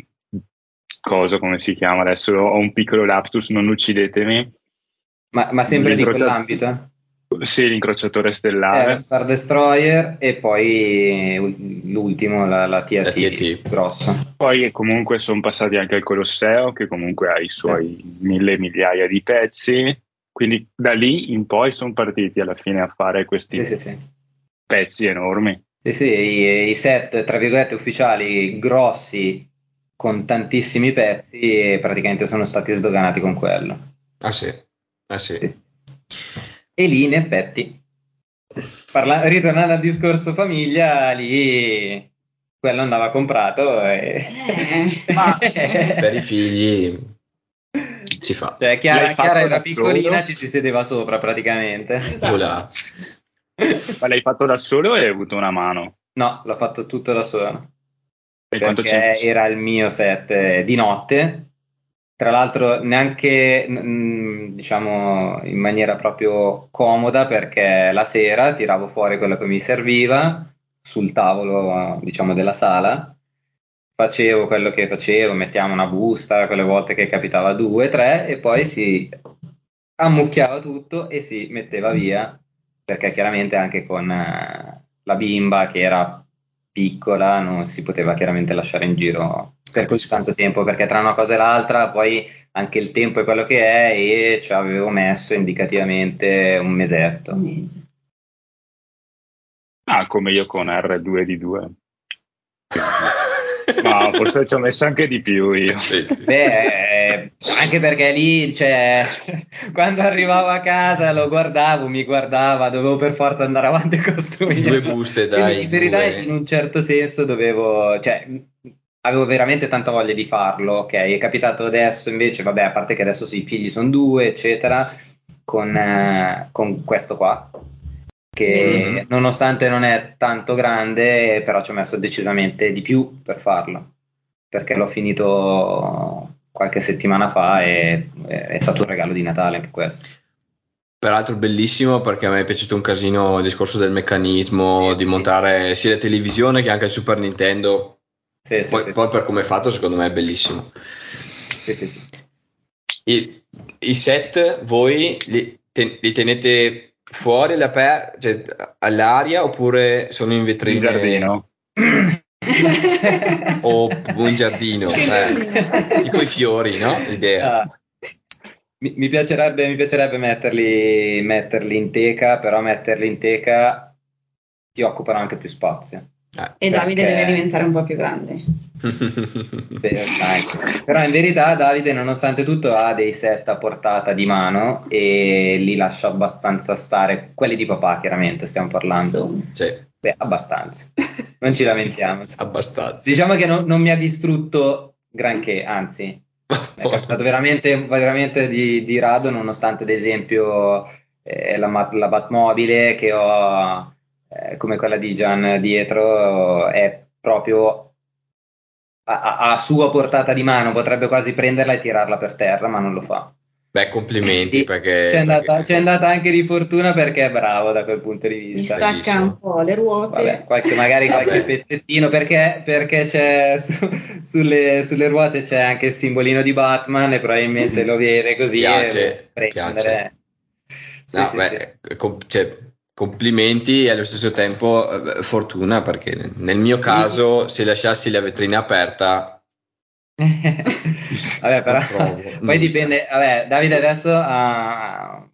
cosa, come si chiama adesso? Ho un piccolo lapsus, non uccidetemi. Ma, ma sempre di quell'ambito? Sì, l'incrociatore Eh, stellare. lo Star Destroyer e poi l'ultimo, la, la TAT, La TAT. grossa. Poi comunque sono passati anche al Colosseo, che comunque ha i suoi mille migliaia di pezzi. Quindi da lì in poi sono partiti alla fine a fare questi Sì, sì, sì. pezzi enormi. Sì, sì, i, i set, tra virgolette, ufficiali grossi con tantissimi pezzi e praticamente sono stati sdoganati con quello. Ah sì. Ah sì. E lì, in effetti, parla- ritornando al discorso famiglia, lì quello andava comprato e... Eh, *laughs* ma- Per i figli si fa. Cioè, Chiara, Chiara era piccolina, solo? ci si sedeva sopra praticamente. esatto. Ma l'hai fatto da solo o hai avuto una mano? No, l'ho fatto tutto da sola. Quanto perché era il mio set di notte. Tra l'altro, neanche mm, diciamo in maniera proprio comoda, perché la sera tiravo fuori quello che mi serviva sul tavolo, diciamo, della sala. Facevo quello che facevo, mettiamo una busta, quelle volte che capitava due, tre, e poi si ammucchiava tutto e si metteva via, perché chiaramente anche con eh, la bimba che era piccola non si poteva chiaramente lasciare in giro per così tanto tempo, perché tra una cosa e l'altra poi anche il tempo è quello che è e ci avevo messo indicativamente un mesetto. Ah, come io con R2D2. Ma forse ci ho messo anche di più io. Sì, sì. Beh, anche perché lì, cioè, quando arrivavo a casa lo guardavo, mi guardava, dovevo per forza andare avanti a costruire. Due buste, dai. in verità, in un certo senso, dovevo, cioè, avevo veramente tanta voglia di farlo. Ok, è capitato adesso invece, vabbè, a parte che adesso sì, i figli sono due, eccetera, con, eh, con questo qua. Che Mhm. nonostante non è tanto grande, però ci ho messo decisamente di più per farlo perché l'ho finito qualche settimana fa e e è stato un regalo di Natale anche questo. Peraltro bellissimo perché a me è piaciuto un casino il discorso del meccanismo, Sì, di montare sia la televisione che anche il Super Nintendo. Sì, sì, Poi, sì, poi per come è fatto, secondo me è bellissimo. sì, sì, sì. I, i set voi li, ten- li tenete fuori all'aper- cioè, all'aria oppure sono in In vetrine giardino. *laughs* o in giardino? In Eh, tipo i fiori, no? L'idea. Ah, mi, mi piacerebbe, mi piacerebbe metterli, metterli in teca, però metterli in teca ti occupano anche più spazio. Eh. E Davide Perché- deve diventare un po' più grande. *laughs* Però in verità Davide, nonostante tutto, ha dei set a portata di mano e li lascia abbastanza stare. Quelli di papà, chiaramente, stiamo parlando. Sì, Beh, abbastanza. *laughs* Non ci lamentiamo. abbastanza. Diciamo che non, non mi ha distrutto granché, anzi, è capitato veramente, veramente di, di rado, nonostante ad esempio eh, la, la Batmobile che ho, eh, come quella di Gian dietro, è proprio a, a- sua portata di mano, potrebbe quasi prenderla e tirarla per terra, ma non lo fa. Beh, complimenti Sì, perché... C'è andata, perché- c'è andata anche di fortuna perché è bravo da quel punto di Mi vista. sta- stacca un po' le ruote. Vabbè, qualche- magari qualche pezzettino perché, perché c'è su- sulle, sulle ruote c'è anche il simbolino di Batman e probabilmente lo vede così Piace, e prendere. Sì, No, sì, beh, sì. com- cioè, complimenti e allo stesso tempo eh, fortuna perché nel mio caso se lasciassi la vetrina aperta *laughs* Vabbè, però *laughs* poi dipende. Vabbè, Davide adesso ha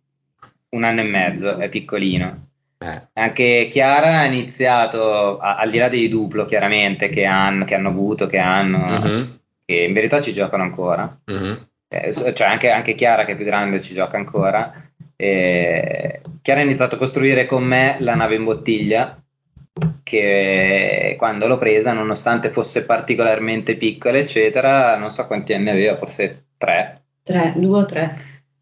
un anno e mezzo, è piccolino. eh, Anche Chiara ha iniziato, a- al di là dei duplo chiaramente che hanno, che hanno avuto, che hanno, mhm, che in verità ci giocano ancora. mhm. Eh, cioè anche, anche Chiara che è più grande ci gioca ancora. E Chiara ha iniziato a costruire con me la nave in bottiglia che quando l'ho presa, nonostante fosse particolarmente piccola, eccetera, non so quanti anni aveva, forse tre. Tre, due o tre.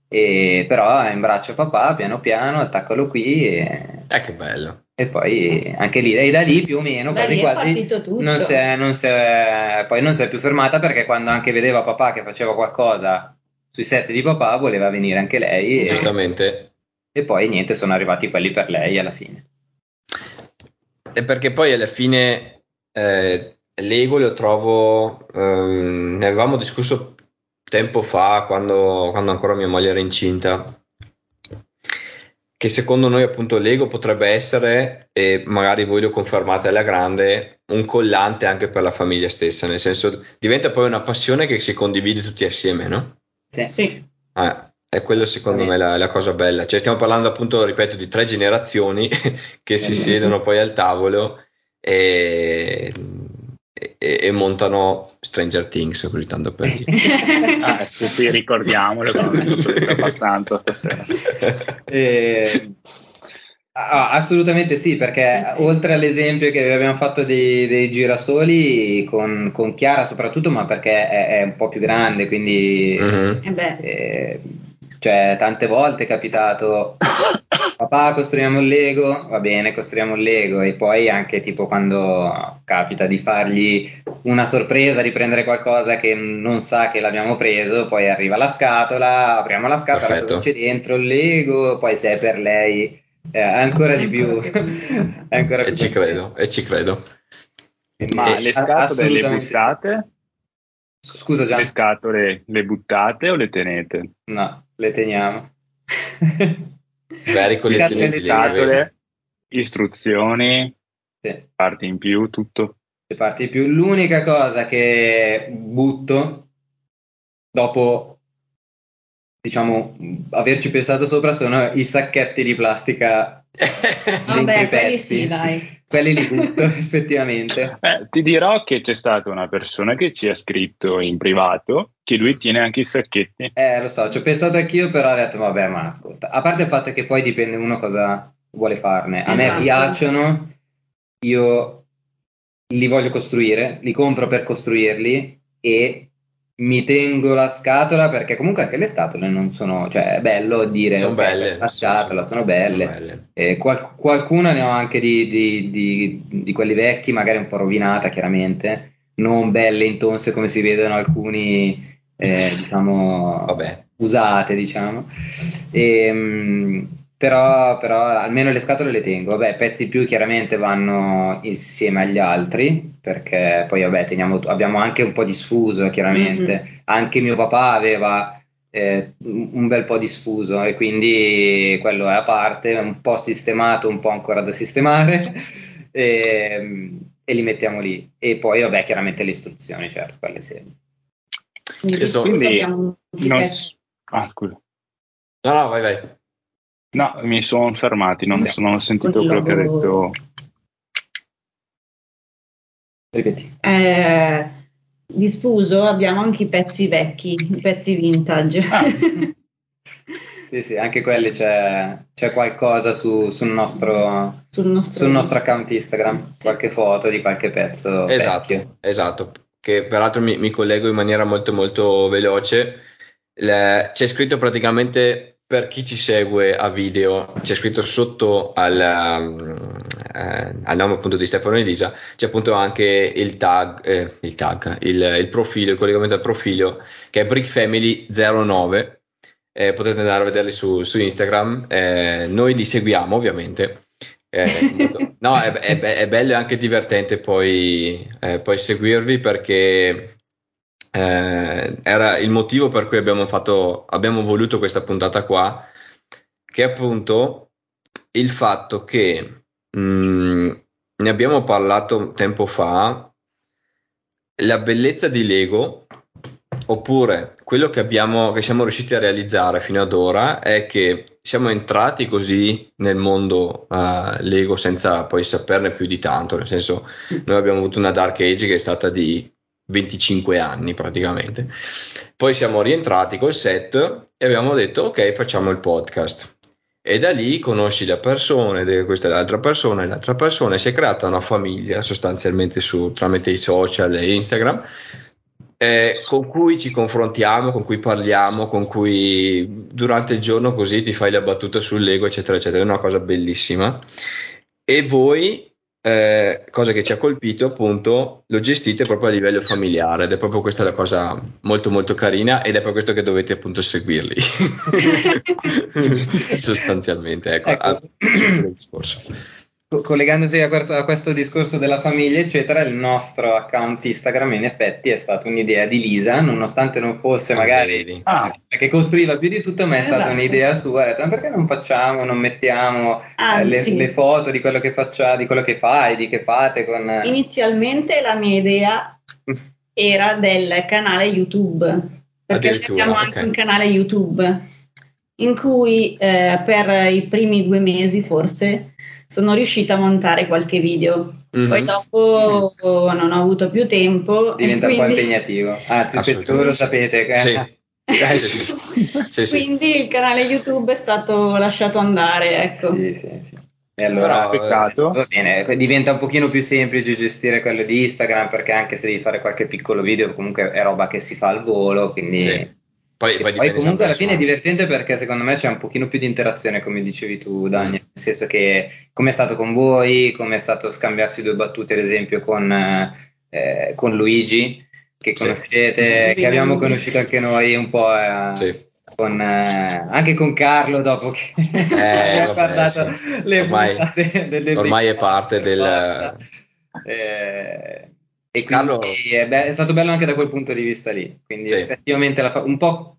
E, però in braccio papà, piano piano, attaccalo qui e, Eh, che bello. e poi anche lì, e da lì più o meno, Da quasi quasi, partito tutto. non si è, non si è- poi non si è più fermata perché quando anche vedeva papà che faceva qualcosa sui set di papà, voleva venire anche lei e, Giustamente. e poi niente, sono arrivati quelli per lei alla fine. E perché poi alla fine eh, Lego lo trovo, ehm, ne avevamo discusso tempo fa quando, quando ancora mia moglie era incinta, che secondo noi appunto Lego potrebbe essere, e magari voi lo confermate alla grande, un collante anche per la famiglia stessa, nel senso diventa poi una passione che si condivide tutti assieme, no? Sì. Eh, è quello secondo me la, la cosa bella. Cioè, stiamo parlando appunto, ripeto, di tre generazioni *laughs* che si siedono poi al tavolo e, e- e montano Stranger Things, così tanto per dire. *laughs* Ah, sì, sì, *laughs* ricordiamolo, abbastanza stasera. Eh, ah, assolutamente sì, perché Sì, sì. oltre all'esempio che abbiamo fatto dei, dei girasoli con, con Chiara soprattutto, ma perché è, è un po' più grande, quindi Mhm. Eh beh, eh, cioè tante volte è capitato papà costruiamo il Lego, va bene costruiamo il Lego e poi anche tipo quando capita di fargli una sorpresa, di prendere qualcosa che non sa che l'abbiamo preso, poi arriva la scatola, apriamo la scatola, Perfetto. cosa c'è dentro il Lego, poi se è per lei eh, ancora di più, *laughs* Ancora più contenta. è ancora più E ci credo, e ci credo. Ma Eh, le scatole le buttate? Scusa Gian, Le scatole le buttate o le tenete? no, le teniamo. *laughs* Veri Le collezionisti vedi? scatole, istruzioni, Sì. parti in più, tutto. le parti di più. L'unica cosa che butto dopo, diciamo, averci pensato sopra sono i sacchetti di plastica *laughs* vabbè, i quelli sì, dai. Quelli li butto *laughs* effettivamente. Eh, ti dirò che c'è stata una persona che ci ha scritto in privato che lui tiene anche i sacchetti. Eh, lo so, ci ho pensato anch'io, però ho detto, vabbè, ma ascolta. A parte il fatto che poi dipende uno cosa vuole farne. A Esatto. me piacciono, io li voglio costruire, li compro per costruirli e mi tengo la scatola perché comunque anche le scatole non sono, cioè è bello dire Sono belle. la scatola sì. sono belle. Sono belle. Eh, qual- qualcuna ne ho anche di, di- di- di quelli vecchi, magari un po' rovinata chiaramente, non belle intonse come si vedono alcuni, eh, diciamo, Vabbè. usate, diciamo. Ehm, però, però almeno le scatole le tengo. Vabbè, pezzi più chiaramente vanno insieme agli altri, perché poi vabbè, teniamo, abbiamo anche un po' di sfuso, chiaramente. Anche mio papà aveva eh, un bel po' di sfuso e quindi quello è a parte, un po' sistemato, un po' ancora da sistemare. *laughs* ehm, E, li mettiamo lì. E poi, vabbè, chiaramente le istruzioni, certo, quelle sì. Quindi, quindi Non ah, scusa. No, no, vai, vai. No, mi sono fermati, non, Sì. non ho sentito quello che ha detto. Ripeti. Eh, di sfuso abbiamo anche i pezzi vecchi, i pezzi vintage. Ah. *laughs* Sì, sì, anche quelli c'è, c'è qualcosa su- sul nostro, sul nostro, sul nostro account Instagram, qualche foto di qualche pezzo Esatto, vecchio. esatto. Che peraltro mi, mi collego in maniera molto molto veloce. Le- c'è scritto praticamente per chi ci segue a video, c'è scritto sotto al, eh, al nome appunto di Stefano e Elisa, c'è appunto anche il tag, eh, il, tag il, il profilo, il collegamento al profilo che è Brick Family 09. Eh, potete andare a vederli su, su Instagram. Eh, noi li seguiamo ovviamente. Eh, molto- *laughs* no, è, è è bello e anche divertente poi, eh, poi seguirli perché eh, era il motivo per cui abbiamo fatto, abbiamo voluto questa puntata qua, che è appunto il fatto che mh, ne abbiamo parlato tempo fa, la bellezza di Lego, oppure quello che abbiamo, che siamo riusciti a realizzare fino ad ora è che siamo entrati così nel mondo eh, Lego senza poi saperne più di tanto, nel senso noi abbiamo avuto una Dark Age che è stata di 25 anni praticamente. Poi siamo rientrati col set e abbiamo detto ok, facciamo il podcast. E da lì conosci le persone, de- questa è l'altra persona, l'altra persona, e si è creata una famiglia sostanzialmente su, tramite i social e Instagram, eh, con cui ci confrontiamo, con cui parliamo, con cui durante il giorno così ti fai la battuta sul Lego, eccetera, eccetera. È una cosa bellissima. E voi, eh, cosa che ci ha colpito, appunto, lo gestite proprio a livello familiare ed è proprio questa la cosa molto molto carina ed è per questo che dovete appunto seguirli. *laughs* Sostanzialmente, ecco, Ecco. a- Collegandosi a questo, a questo discorso della famiglia, eccetera, il nostro account Instagram in effetti è stata un'idea di Lisa, nonostante non fosse Ah, magari. Ah, che costruiva più di tutto, ma è stata Esatto. un'idea sua. Ha detto, ma perché non facciamo, non mettiamo eh, le, le foto di quello che faccia, di quello che fai, di che fate con... Inizialmente la mia idea *laughs* era del canale YouTube, perché abbiamo anche ok. un canale YouTube in cui eh, per i primi due mesi forse sono riuscita a montare qualche video. Mhm. Poi dopo non ho avuto più tempo. e Diventa un po' quindi- impegnativo. Anzi, Assolutamente. voi lo sapete. Sì. *laughs* Eh, sì, *laughs* sì. Sì. Quindi il canale YouTube è stato lasciato andare, ecco. Sì, sì, sì. E allora, Però, peccato. va bene, diventa un pochino più semplice gestire quello di Instagram perché anche se devi fare qualche piccolo video comunque è roba che si fa al volo, quindi... Sì. Poi, poi poi comunque alla fine è divertente perché secondo me c'è un pochino più di interazione, come dicevi tu, Mm. Daniel, nel senso che come è stato con voi, come è stato scambiarsi due battute, ad esempio, con, eh, con Luigi, che Sì. conoscete, che abbiamo conosciuto anche noi un po', eh, Sì. con, eh, anche con Carlo dopo che *laughs* vabbè, abbiamo guardato sì. le Ormai- ormai è parte del-. Eh, e Carlo- è, be- è stato bello anche da quel punto di vista lì. Quindi Sì. effettivamente fa- un po'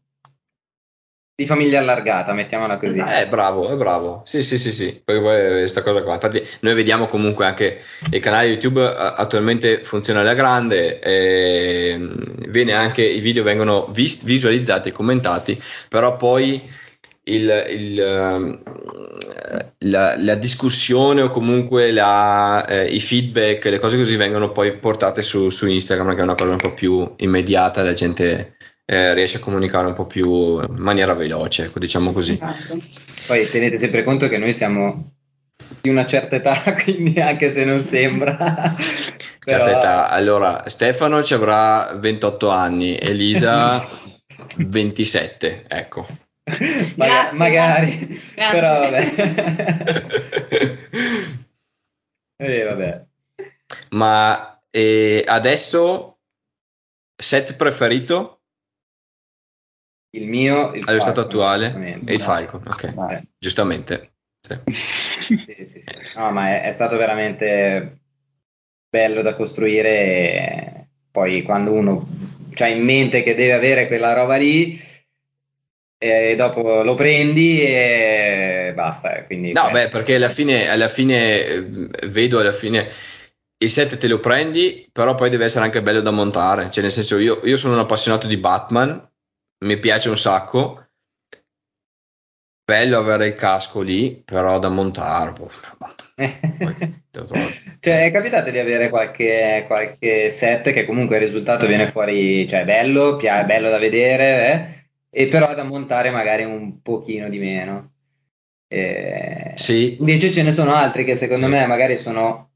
di famiglia allargata, mettiamola così. Eh, bravo, è bravo. Sì, sì, sì, sì. Poi questa cosa qua. Infatti, noi vediamo comunque anche il canale YouTube eh, attualmente funziona alla grande. e, mh, viene anche, i video vengono vis- visualizzati commentati, però poi il, il, ehm, la, la discussione o comunque la, eh, i feedback, le cose così vengono poi portate su, su, Instagram, che è una cosa un po' più immediata, la gente eh, riesce a comunicare un po' più in maniera veloce, ecco, diciamo così. Esatto. Poi tenete sempre conto che noi siamo di una certa età, *laughs* quindi anche se non sembra. *laughs* Però... Certa età. Allora, Stefano ci avrà 28 anni, Elisa *laughs* 27, ecco. Maga- magari, Grazie. però vabbè. *laughs* eh, vabbè. Ma eh, adesso set preferito? Il mio, il allo stato attuale, e il Falcon, ok, Vai. giustamente. Sì. *laughs* sì, sì, sì. No, ma è, è, stato veramente bello da costruire. E poi quando uno ha in mente che deve avere quella roba lì, e dopo lo prendi e basta. Eh, quindi, no, beh, perché alla fine, alla fine eh, vedo alla fine il set te lo prendi, però poi deve essere anche bello da montare. Cioè, nel senso, io, io sono un appassionato di Batman, mi piace un sacco. Bello avere il casco lì, però da montare. Boh, *laughs* cioè, è capitato di avere qualche, qualche, set che comunque il risultato viene fuori, cioè bello, pia- bello da vedere, eh? E però da montare magari un pochino di meno. Eh, sì. Invece ce ne sono altri che secondo sì. me magari sono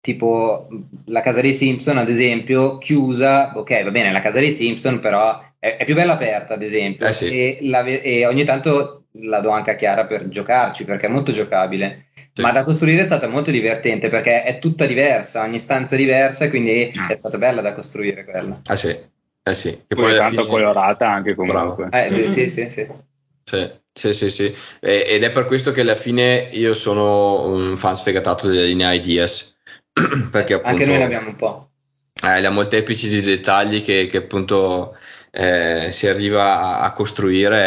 tipo la casa dei Simpson, ad esempio, chiusa, ok, va bene, la casa dei Simpson, però è, è più bella aperta, ad esempio, eh sì. e, la, e, ogni tanto la do anche a Chiara per giocarci, perché è molto giocabile. Sì. Ma da costruire è stata molto divertente perché è tutta diversa, ogni stanza è diversa, quindi mm. è stata bella da costruire quella. Ah sì, eh sì, che poi, poi è tanto fine... colorata anche comunque. Eh, mm-hmm. sì, sì, sì. Sì, sì, sì, sì. E, ed è per questo che alla fine io sono un fan sfegatato delle linee Ideas. *clears throat* Perché appunto, Anche noi ne abbiamo un po'. Eh, le molteplici di dettagli che, che appunto eh, si arriva a, a costruire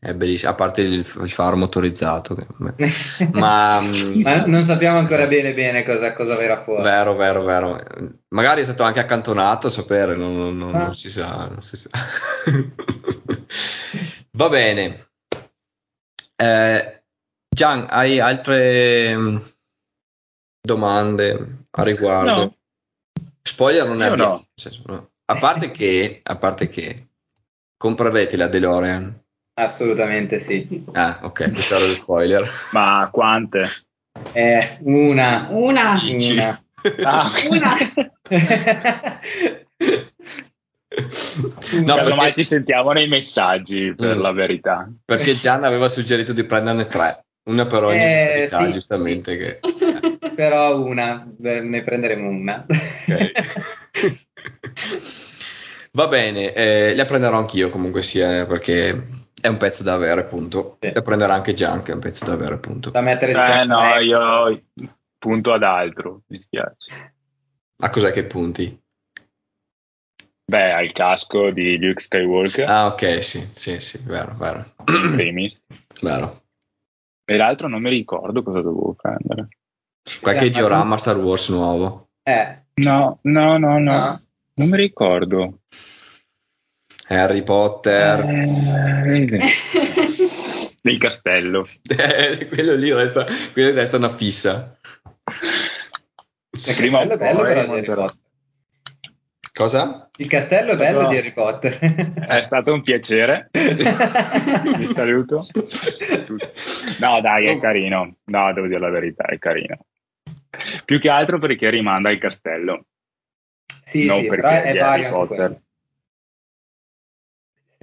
è, è, bellissimo, a parte il, il faro motorizzato. Che, *laughs* ma, ma, non sappiamo ancora bene bene cosa, cosa verrà fuori. Vero, vero, vero. Magari è stato anche accantonato, sapere, non, non, non, ah. non si sa. Non si sa. *laughs* Va bene. Eh, Gian, hai altre mm, domande a riguardo? No. Spoiler non è no. no. A parte che, a parte che comprerete la DeLorean? Assolutamente sì. Ah, ok, questo era lo spoiler. Ma quante? Eh, una. Una. Una. Ah. *laughs* una. No, perché... mai ti sentiamo nei messaggi per mm. la verità. Perché Gian aveva suggerito di prenderne tre, una per ogni eh, verità, sì, giustamente. Sì. Che... *laughs* Però una, ne prenderemo una. Okay. *laughs* Va bene, eh, la prenderò anch'io comunque sia perché è un pezzo da avere, appunto. Sì. La prenderà anche Gian, che è un pezzo da avere, appunto. Da mettere di eh no, io punto ad altro, mi spiace. A cos'è che punti? Beh, al casco di Luke Skywalker. Ah, ok, sì, sì, sì, vero, vero. Primis. Vero. E l'altro non mi ricordo cosa dovevo prendere. Qualche diorama Star Wars nuovo? Eh. No, no, no, no. no. Non mi ricordo. Harry Potter. Eh, *laughs* il castello. Eh, quello lì resta, quello resta una fissa. Prima bello, bello però di Harry Potter. Cosa? Il castello è bello no. di Harry Potter. È stato un piacere. *laughs* Vi saluto. No, dai, è carino. No, devo dire la verità, è carino. Più che altro perché rimanda al castello. Sì, non sì, però è vario Potter.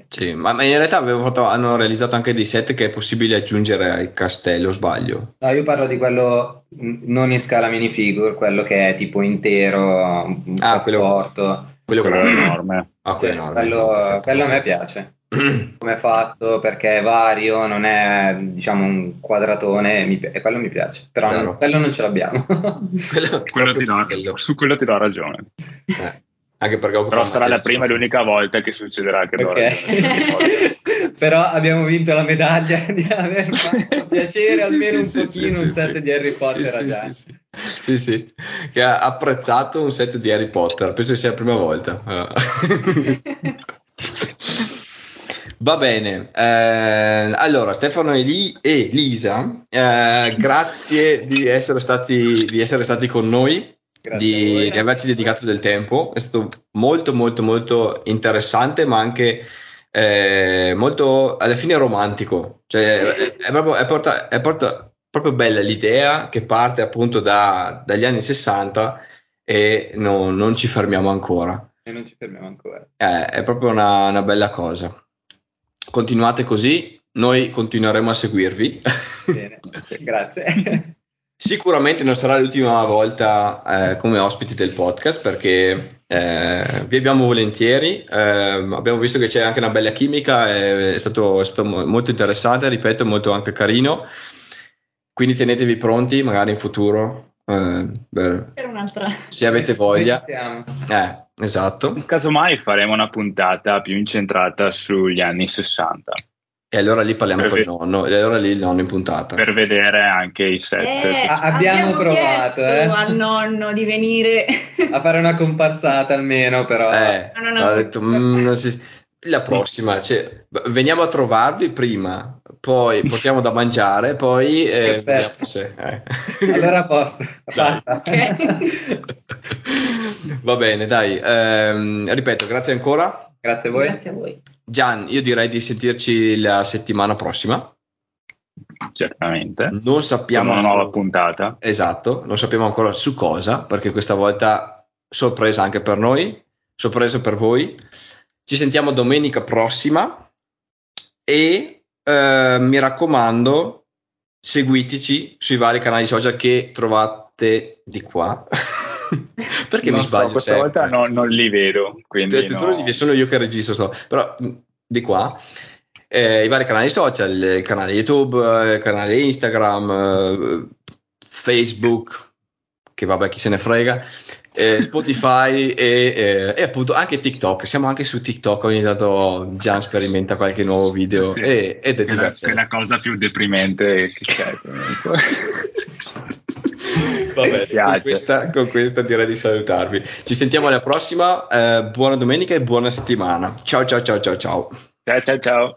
Sì, ma in realtà fatto, hanno realizzato anche dei set che è possibile aggiungere al castello, sbaglio? No, io parlo di quello non in scala minifigure, quello che è tipo intero, un ah, quello, porto. Quello, quello è enorme. Ah, sì, enorme. Quello, quello a me piace. *clears throat* Come è fatto, perché è vario, non è diciamo un quadratone, mi, e quello mi piace. Però non, quello non ce l'abbiamo. *laughs* quello, quello ti do, su quello ti do ragione. Eh. Anche perché Però sarà la prima e l'unica volta che succederà che okay. *laughs* Però abbiamo vinto la medaglia di aver *laughs* fatto piacere sì, almeno sì, un sì, pochino un set di Harry Potter sì, sì, sì, sì, che ha apprezzato un set di Harry Potter, penso sia la prima volta. Va bene, eh, allora Stefano e, Li- e Lisa, eh, grazie di essere, stati, di essere stati con noi, di, di, averci dedicato del tempo, è stato molto molto molto interessante ma anche eh, molto alla fine romantico, cioè, è, è, proprio, è, porta, è porta, proprio bella l'idea che parte appunto da, dagli anni 60 e no, non ci fermiamo ancora. E non ci fermiamo ancora. Eh, è proprio una, una bella cosa continuate così, noi continueremo a seguirvi. Bene, grazie. *laughs* Sicuramente non sarà l'ultima volta eh, come ospiti del podcast perché eh, vi abbiamo volentieri, eh, abbiamo visto che c'è anche una bella chimica, è stato, è stato molto interessante, ripeto, molto anche carino, quindi tenetevi pronti magari in futuro eh, per, per un'altra. Se avete voglia. Eh, esatto. Casomai faremo una puntata più incentrata sugli anni 60. E allora lì parliamo con il nonno, e allora lì il nonno in puntata. Per vedere anche i set. Eh, abbiamo, abbiamo provato eh. al nonno di venire a fare una comparsata almeno, però. Eh, no, no, no. Ho detto, mm, si... la prossima, cioè, veniamo a trovarvi prima, poi portiamo da mangiare, poi eh, se, eh. allora a posto. *laughs* Va bene, dai. Ehm, ripeto, grazie ancora. Grazie a voi. Grazie a voi. Gian, io direi di sentirci la settimana prossima. Certamente. Non sappiamo. Con una nuova puntata. Esatto, non sappiamo ancora su cosa, perché questa volta sorpresa anche per noi, sorpresa per voi. Ci sentiamo domenica prossima e eh, mi raccomando, seguiteci sui vari canali social che trovate di qua. *laughs* Perché non mi sbaglio? So, questa sempre? volta no, non li vedo. Quindi tu, no. tu, sono io che registro, sto. però di qua. Eh, I vari canali social, il canale YouTube, il canale Instagram, eh, Facebook, che vabbè chi se ne frega, eh, *laughs* Spotify e, e, appunto anche TikTok. Siamo anche su TikTok. Ogni tanto Gian sperimenta qualche nuovo video sì, e, ed è divertente. È la cosa più deprimente che c'è. *laughs* Vabbè, con questa, con questa, direi di salutarvi. Ci sentiamo alla prossima. Eh, buona domenica e buona settimana. Ciao ciao ciao ciao ciao. Ciao ciao ciao.